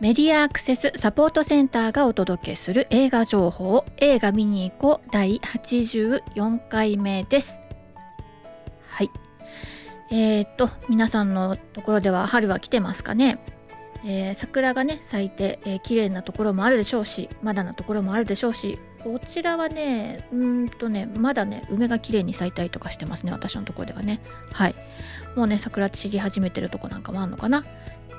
メディアアクセスサポートセンターがお届けする映画情報映画見に行こう第84回目です。はい。えー、っと皆さんのところでは春は来てますかね？えー、桜がね咲いて、えー、綺麗なところもあるでしょうしまだなところもあるでしょうしこちらはねうんとねまだね梅が綺麗に咲いたりとかしてますね私のところではねはいもうね桜散り始めてるとこなんかもあるのかな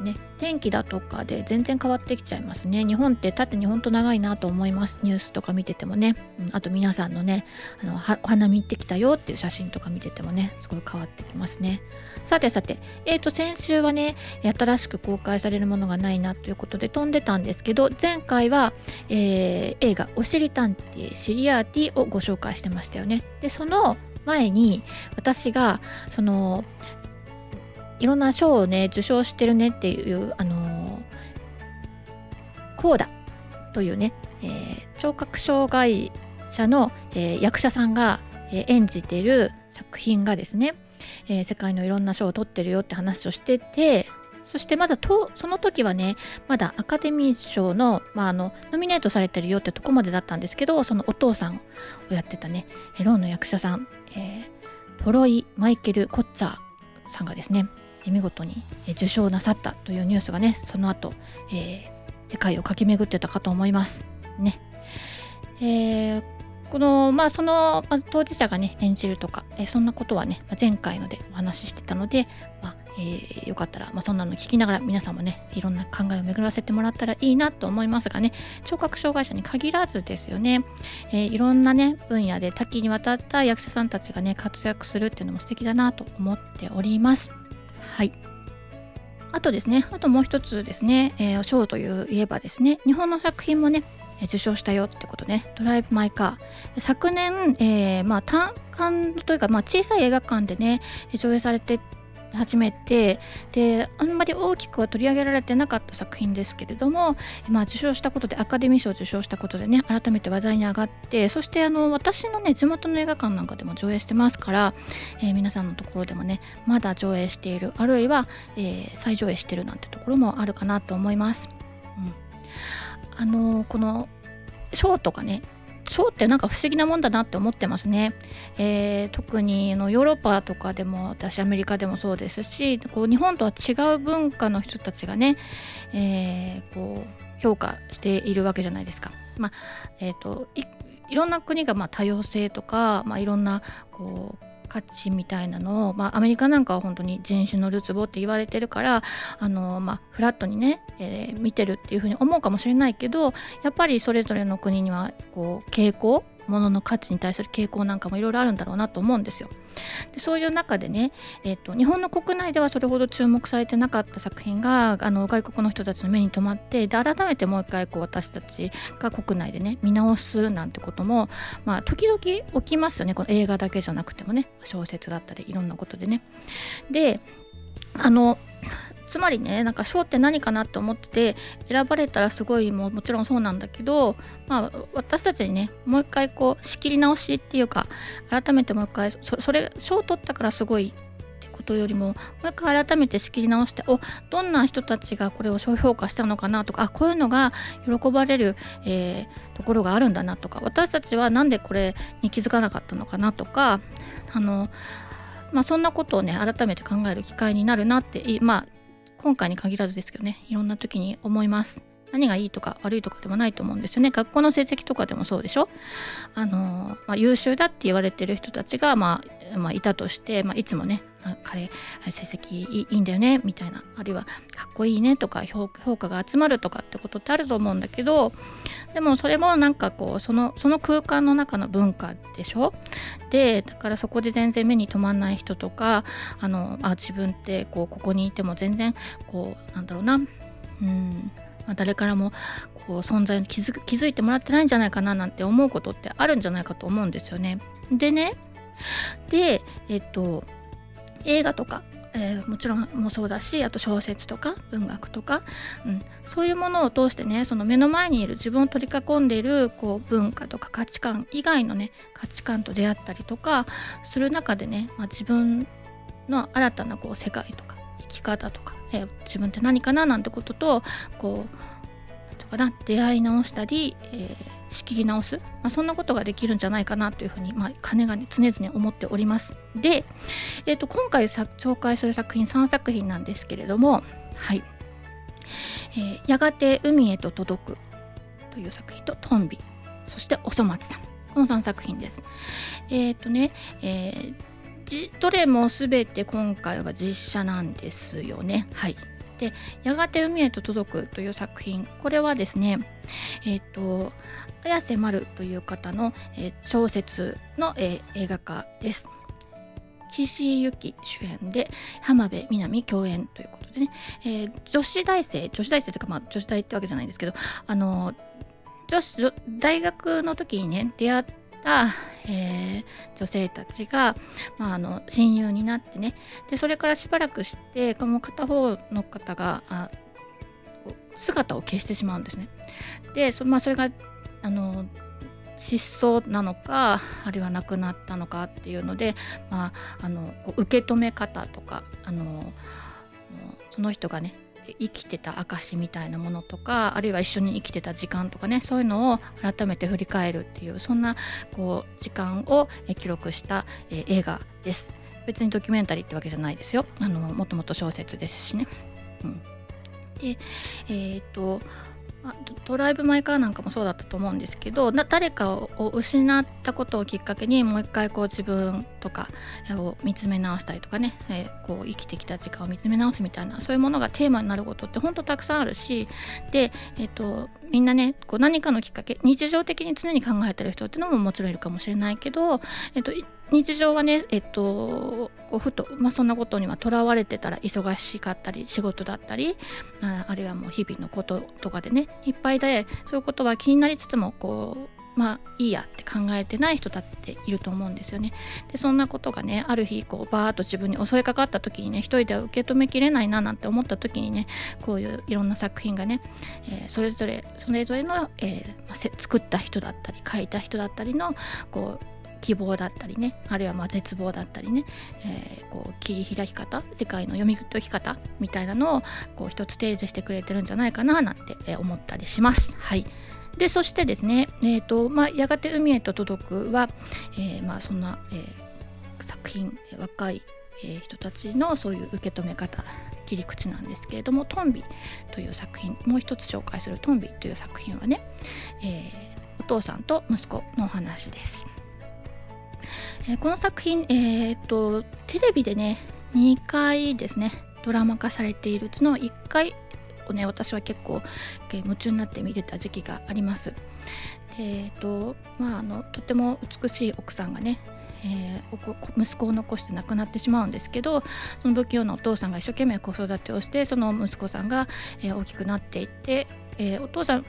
ね、天気だとかで全然変わってきちゃいますね。日本って縦にほんと長いなと思います。ニュースとか見ててもね。うん、あと皆さんのね、あのお花見行ってきたよっていう写真とか見ててもね、すごい変わってきますね。さてさて、えーと先週はね、新しく公開されるものがないなということで飛んでたんですけど、前回は、えー、映画おしり探偵シリアーティをご紹介してましたよね。で、その前に私がそのいろんな賞をね受賞してるねっていうあのコーダというね、えー、聴覚障害者の、えー、役者さんが、えー、演じてる作品がですね、えー、世界のいろんな賞を取ってるよって話をしててそしてまだとその時はねまだアカデミー賞の,、まあ、あのノミネートされてるよってとこまでだったんですけどそのお父さんをやってたねローンの役者さん、えー、トロイ・マイケル・コッツァーさんがですね見事に受賞なさったというニュースがねその後、えー、世界を駆け巡ってたかと思いますね。えー、このまあその、当事者がね演じるとか、え、そんなことはね、前回のでお話ししてたので、まあえー、よかったら、まあ、そんなの聞きながら皆さんもねいろんな考えを巡らせてもらったらいいなと思いますがね聴覚障害者に限らずですよね、えー、いろんなね分野で多岐にわたった役者さんたちがね活躍するっていうのも素敵だなと思っております。はい。あとですね、あともう一つですね、えー、賞という言えばですね、日本の作品もね、受賞したよってことね、ドライブ・マイ・カー。昨年、えー、まあ単館というか、まあ、小さい映画館でね、上映されて始めてであんまり大きくは取り上げられてなかった作品ですけれども、まあ、受賞したことでアカデミー賞を受賞したことでね改めて話題に上がってそしてあの私のね地元の映画館なんかでも上映してますから、えー、皆さんのところでもねまだ上映しているあるいは、えー、再上映してるなんてところもあるかなと思います。うん、あのこの賞とかね腸ってなんか不思議なもんだなって思ってますね。えー、特にのヨーロッパとかでも私アメリカでもそうですしこう日本とは違う文化の人たちがね、えー、こう評価しているわけじゃないですか。まあえーと、いいろんな国がまあ多様性とか、まあ、いろんなこう価値みたいなのを、まあ、アメリカなんかは本当に人種のるつぼって言われてるからあの、まあ、フラットにね、えー、見てるっていうふうに思うかもしれないけどやっぱりそれぞれの国にはこう傾向ものの価値に対する傾向なんかもいろいろあるんだろうなと思うんですよ。でそういう中でね、えーと、日本の国内ではそれほど注目されてなかった作品があの外国の人たちの目に留まってで改めてもう一回こう私たちが国内でね見直すなんてことも、まあ、時々起きますよねこの映画だけじゃなくてもね小説だったりいろんなことでね。であのつまりねなんか賞って何かなって思ってて選ばれたらすごいももちろんそうなんだけど、まあ、私たちにねもう一回こう仕切り直しっていうか改めてもう一回そそれ賞取ったからすごいってことよりももう一回改めて仕切り直しておどんな人たちがこれを商評価したのかなとかあこういうのが喜ばれる、えー、ところがあるんだなとか私たちは何でこれに気づかなかったのかなとかあのまあ、そんなことをね改めて考える機会になるなってまあ今回に限らずですけどねいろんな時に思います。何がいいとか悪いとかでもないと思うんですよね。学校の成績とかでもそうでしょ。あの、まあ、優秀だって言われてる人たちが、まあ、まあ、いたとして、まあ、いつもね彼成績いいんだよねみたいな。あるいはかっこいいねとか評価が集まるとかってことってあると思うんだけどでもそれもなんかこうそのその空間の中の文化でしょ。でだからそこで全然目に留まんない人とかあのあ自分ってこうここにいても全然こうなんだろうな。うん。まあ、誰からもこう存在に気づ気づいてもらってないんじゃないかななんて思うことってあるんじゃないかと思うんですよね。でねでえっと映画とか、えー、もちろんもそうだしあと小説とか文学とか、うん、そういうものを通してねその目の前にいる自分を取り囲んでいるこう文化とか価値観以外のね価値観と出会ったりとかする中でね、まあ、自分の新たなこう世界とか生き方とか、えー、自分って何かななんてこととこうかな出会い直したり、えー、仕切り直す、まあ、そんなことができるんじゃないかなというふうに、まあ、金がね常々思っております。で、えーと、今回紹介する作品3作品なんですけれどもはい。えー、やがて海へと届くという作品とトンビそしておそ松さん。この3作品です。えっ、ー、とね、えー、どれも全て今回は実写なんですよね。はい。で「やがて海へと届く」という作品。これはですねえっ、ー、と綾瀬丸という方の、えー、小説の、えー、映画化です。岸井由紀主演で浜辺美波共演ということでね、えー、女子大生女子大生というか、まあ、女子大ってわけじゃないんですけどあの女子大学の時にね出会った、えー、女性たちが、まあ、あの親友になってねでそれからしばらくしてこの片方の方があ姿を消してしまうんですね。でそ,、まあ、それがあの失踪なのかあるいは亡くなったのかっていうので、まあ、あの受け止め方とかあのその人がね生きてた証みたいなものとかあるいは一緒に生きてた時間とかねそういうのを改めて振り返るっていうそんなこう時間を記録した、映画です。別にドキュメンタリーってわけじゃないですよ。あのもともと小説ですしね。うん、でえー、っとドライブ・マイ・カーなんかもそうだったと思うんですけど誰かを失ったことをきっかけにもう一回こう自分とかを見つめ直したりとかね、えー、こう生きてきた時間を見つめ直すみたいなそういうものがテーマになることって本当たくさんあるしで、えーと、みんなねこう何かのきっかけ日常的に常に考えてる人っていうのももちろんいるかもしれないけど、えーと日常はね、えっと、こうふと、まあ、そんなことにはとらわれてたら忙しかったり仕事だったりああるいはもう日々のこととかでねいっぱいでそういうことは気になりつつもこうまあいいやって考えてない人だっていると思うんですよね。でそんなことがねある日こうバーッと自分に襲いかかった時にね一人では受け止めきれないななんて思った時にねこういういろんな作品がね、えー、それぞれそれぞれの、えー、作った人だったり書いた人だったりのこう希望だったりねあるいはま絶望だったりね、えー、こう切り開き方世界の読み解き方みたいなのをこう一つ提示してくれてるんじゃないかななんて思ったりします。はいでそしてですね、えーとまあ、やがて海へと届くは、えー、まあ、そんな、えー、作品若い、え、人たちのそういう受け止め方切り口なんですけれども「トンビ」という作品もう一つ紹介する「トンビ」という作品はね、え、お父さんと息子のお話です。え、この作品、えーと、テレビでね2回ですねドラマ化されているうちの1回をね私は結構夢中になって見てた時期があります。えーとまあ、あのとても美しい奥さんがねえー、息子を残して亡くなってしまうんですけどその不器用なお父さんが一生懸命子育てをしてその息子さんが、えー、大きくなっていって、えー、お父さん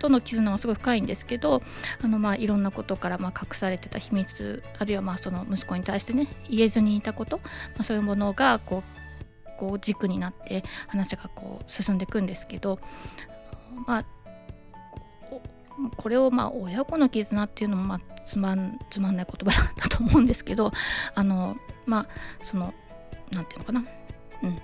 との絆はすごい深いんですけどあのまあいろんなことからまあ隠されてた秘密あるいはまあその息子に対してね言えずにいたこと、まあ、そういうものがこうこう軸になって話がこう進んでいくんですけどまあこれをまあ親子の絆っていうのもまあつまんつまんない言葉だと思うんですけどあのまあその何て言うのかな。うん。ま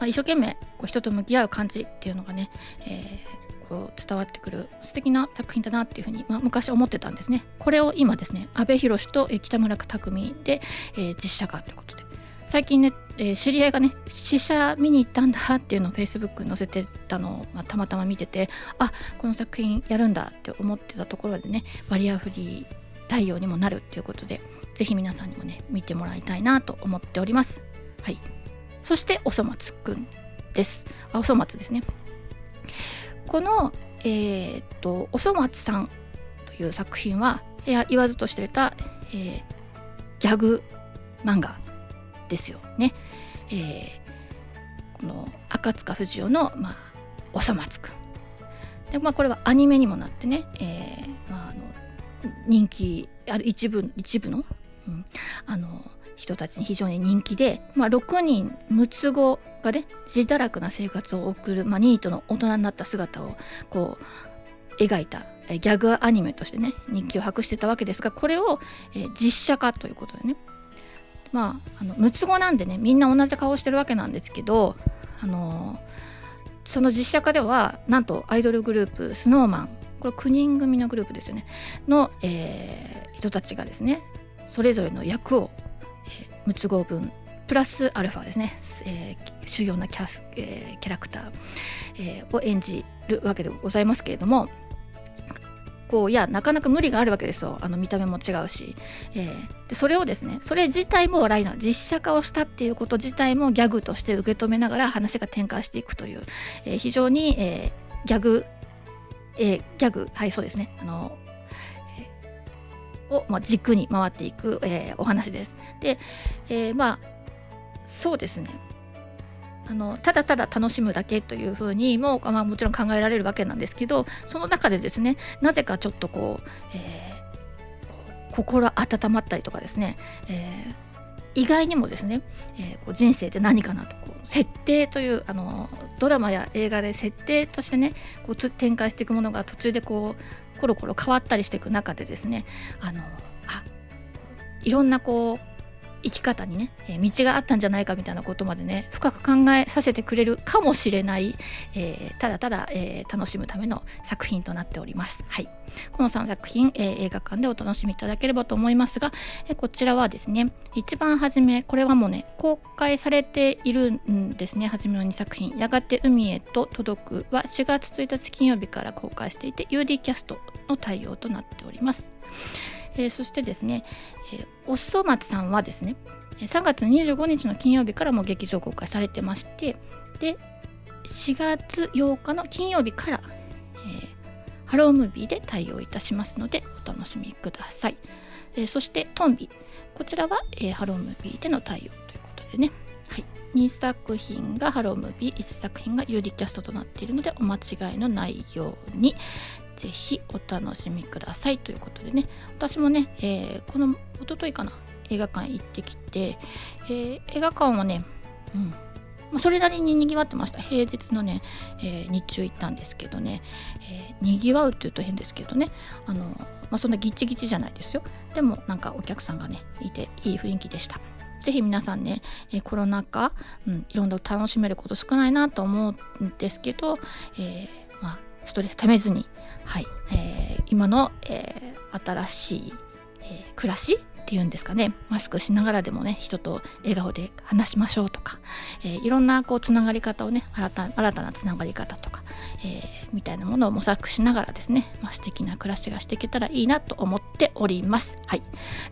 あ、一生懸命こう人と向き合う感じっていうのがね、えこう伝わってくる素敵な作品だなっていうふうに、まあ、昔思ってたんですね。これを今ですね阿部寛と北村匠海で、えー、実写化ということで。最近ね、えー、知り合いがね試写見に行ったんだっていうのを Facebook に載せてたのを、まあ、たまたま見ててあこの作品やるんだって思ってたところでねバリアフリー対応にもなるっていうことで是非皆さんにもね見てもらいたいなと思っております。はいそしておそ松くんです。あおそ松ですね。この、えー、っとおそ松さんという作品はいや言わずと知れた、えー、ギャグ漫画ですよね。えー、この赤塚不二夫の、まあ、おそ松くん。でまあ、これはアニメにもなってね、えーまあ、あの人気ある一部一部の,、うん、あの人たちに非常に人気で、まあ、6人6つ子がね自堕落な生活を送る、まあ、ニートの大人になった姿をこう描いたギャグアニメとしてね人気を博してたわけですがこれを、えー、実写化ということでねまああの六つ子なんでねみんな同じ顔してるわけなんですけどあのその実写化ではなんとアイドルグループ SnowMan これ9人組のグループですよね。の、えー、人たちがですねそれぞれの役を、えー、6つ子分プラスアルファですね、えー、主要なキャ,、えー、キャラクター、えー、を演じるわけでございますけれどもこういやなかなか無理があるわけですよ。あの見た目も違うし、えー、でそれをですねそれ自体も笑いな実写化をしたっていうこと自体もギャグとして受け止めながら話が展開していくという、えー、非常に、えー、ギャグ、えー、ギャグはいそうですね。あのを、まあ、軸に回っていく、えー、お話です。で、えー、まあそうですね。あのただただ楽しむだけというふうにも、まあ、もちろん考えられるわけなんですけどその中でですねなぜかちょっとこう、えー、心温まったりとかですね、えー、意外にもですね、えー、こう人生って何かなとこう設定というあのドラマや映画で設定としてねこう展開していくものが途中でこうコロコロ変わったりしていく中でですねあのあいろんなこう生き方にね、え道があったんじゃないかみたいなことまでね深く考えさせてくれるかもしれない、えー、ただただ、えー、楽しむための作品となっております。はい、この3作品、えー、映画館でお楽しみいただければと思いますが、えこちらはですね一番初めこれはもうね公開されているんですね初めの2作品「やがて海へと届く」は4月1日金曜日から公開していて UD キャストの対応となっております。えー、そしてですね、えー、おっそ松さんはですね3月25日の金曜日からも劇場公開されてましてで4月8日の金曜日から、えー、HELLO! MOVIE で対応いたしますのでお楽しみください、えー、そしてトンビ。こちらは、えー、 HELLO! MOVIE での対応ということでね、はい、2作品が HELLO! MOVIE 1作品が UDCast となっているのでお間違いのないように。ぜひお楽しみください。ということでね私もね、えー、この一昨日かな映画館行ってきて、えー、映画館はね、うんま、それなりににぎわってました。平日のね、えー、日中行ったんですけどね、えー、にぎわうっていうと変ですけどねあの、まあ、そんなギッチギチじゃないですよ。でもなんかお客さんがねいていい雰囲気でした。ぜひ皆さんね、えー、コロナ禍、うん、いろんな楽しめること少ないなと思うんですけど、えー、ストレスためずに、はいえー、今の、えー、新しい、えー、暮らしっていうんですかねマスクしながらでもね人と笑顔で話しましょうとか、えー、いろんなこうつながり方をね新た新たなつながり方とか、えー、みたいなものを模索しながらですね、まあ、素敵な暮らしがしていけたらいいなと思っております。はい、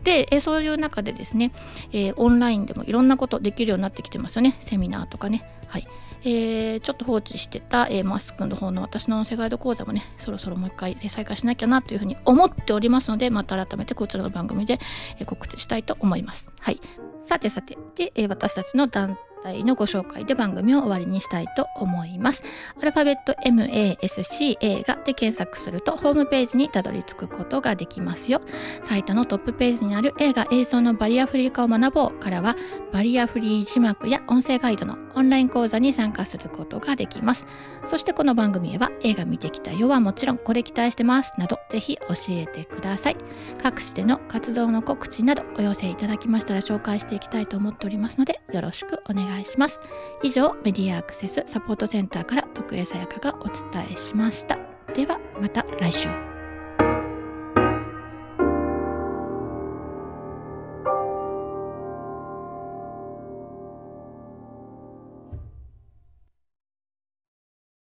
で、えー、そういう中でですね、えオンラインでもいろんなことできるようになってきてますよねセミナーとかね。はいえー、ちょっと放置してた、えー、マスクの方の私の音声ガイド講座もねそろそろもう一回再開しなきゃなというふうに思っておりますのでまた改めてこちらの番組で、告知したいと思います。はい、さてさてで、え、私たちの団体のご紹介で番組を終わりにしたいと思います。アルファベット MASC 映画で検索するとホームページにたどり着くことができますよ。サイトのトップページにある映画映像のバリアフリー化を学ぼうからはバリアフリー字幕や音声ガイドのオンライン講座に参加することができます。そしてこの番組へは映画見てきたよはもちろんこれ期待してますなどぜひ教えてください。各地での活動の告知などお寄せいただきましたら紹介していきたいと思っておりますのでよろしくお願いします願いします。以上メディアアクセスサポートセンターから徳江さやかがお伝えしました。ではまた来週。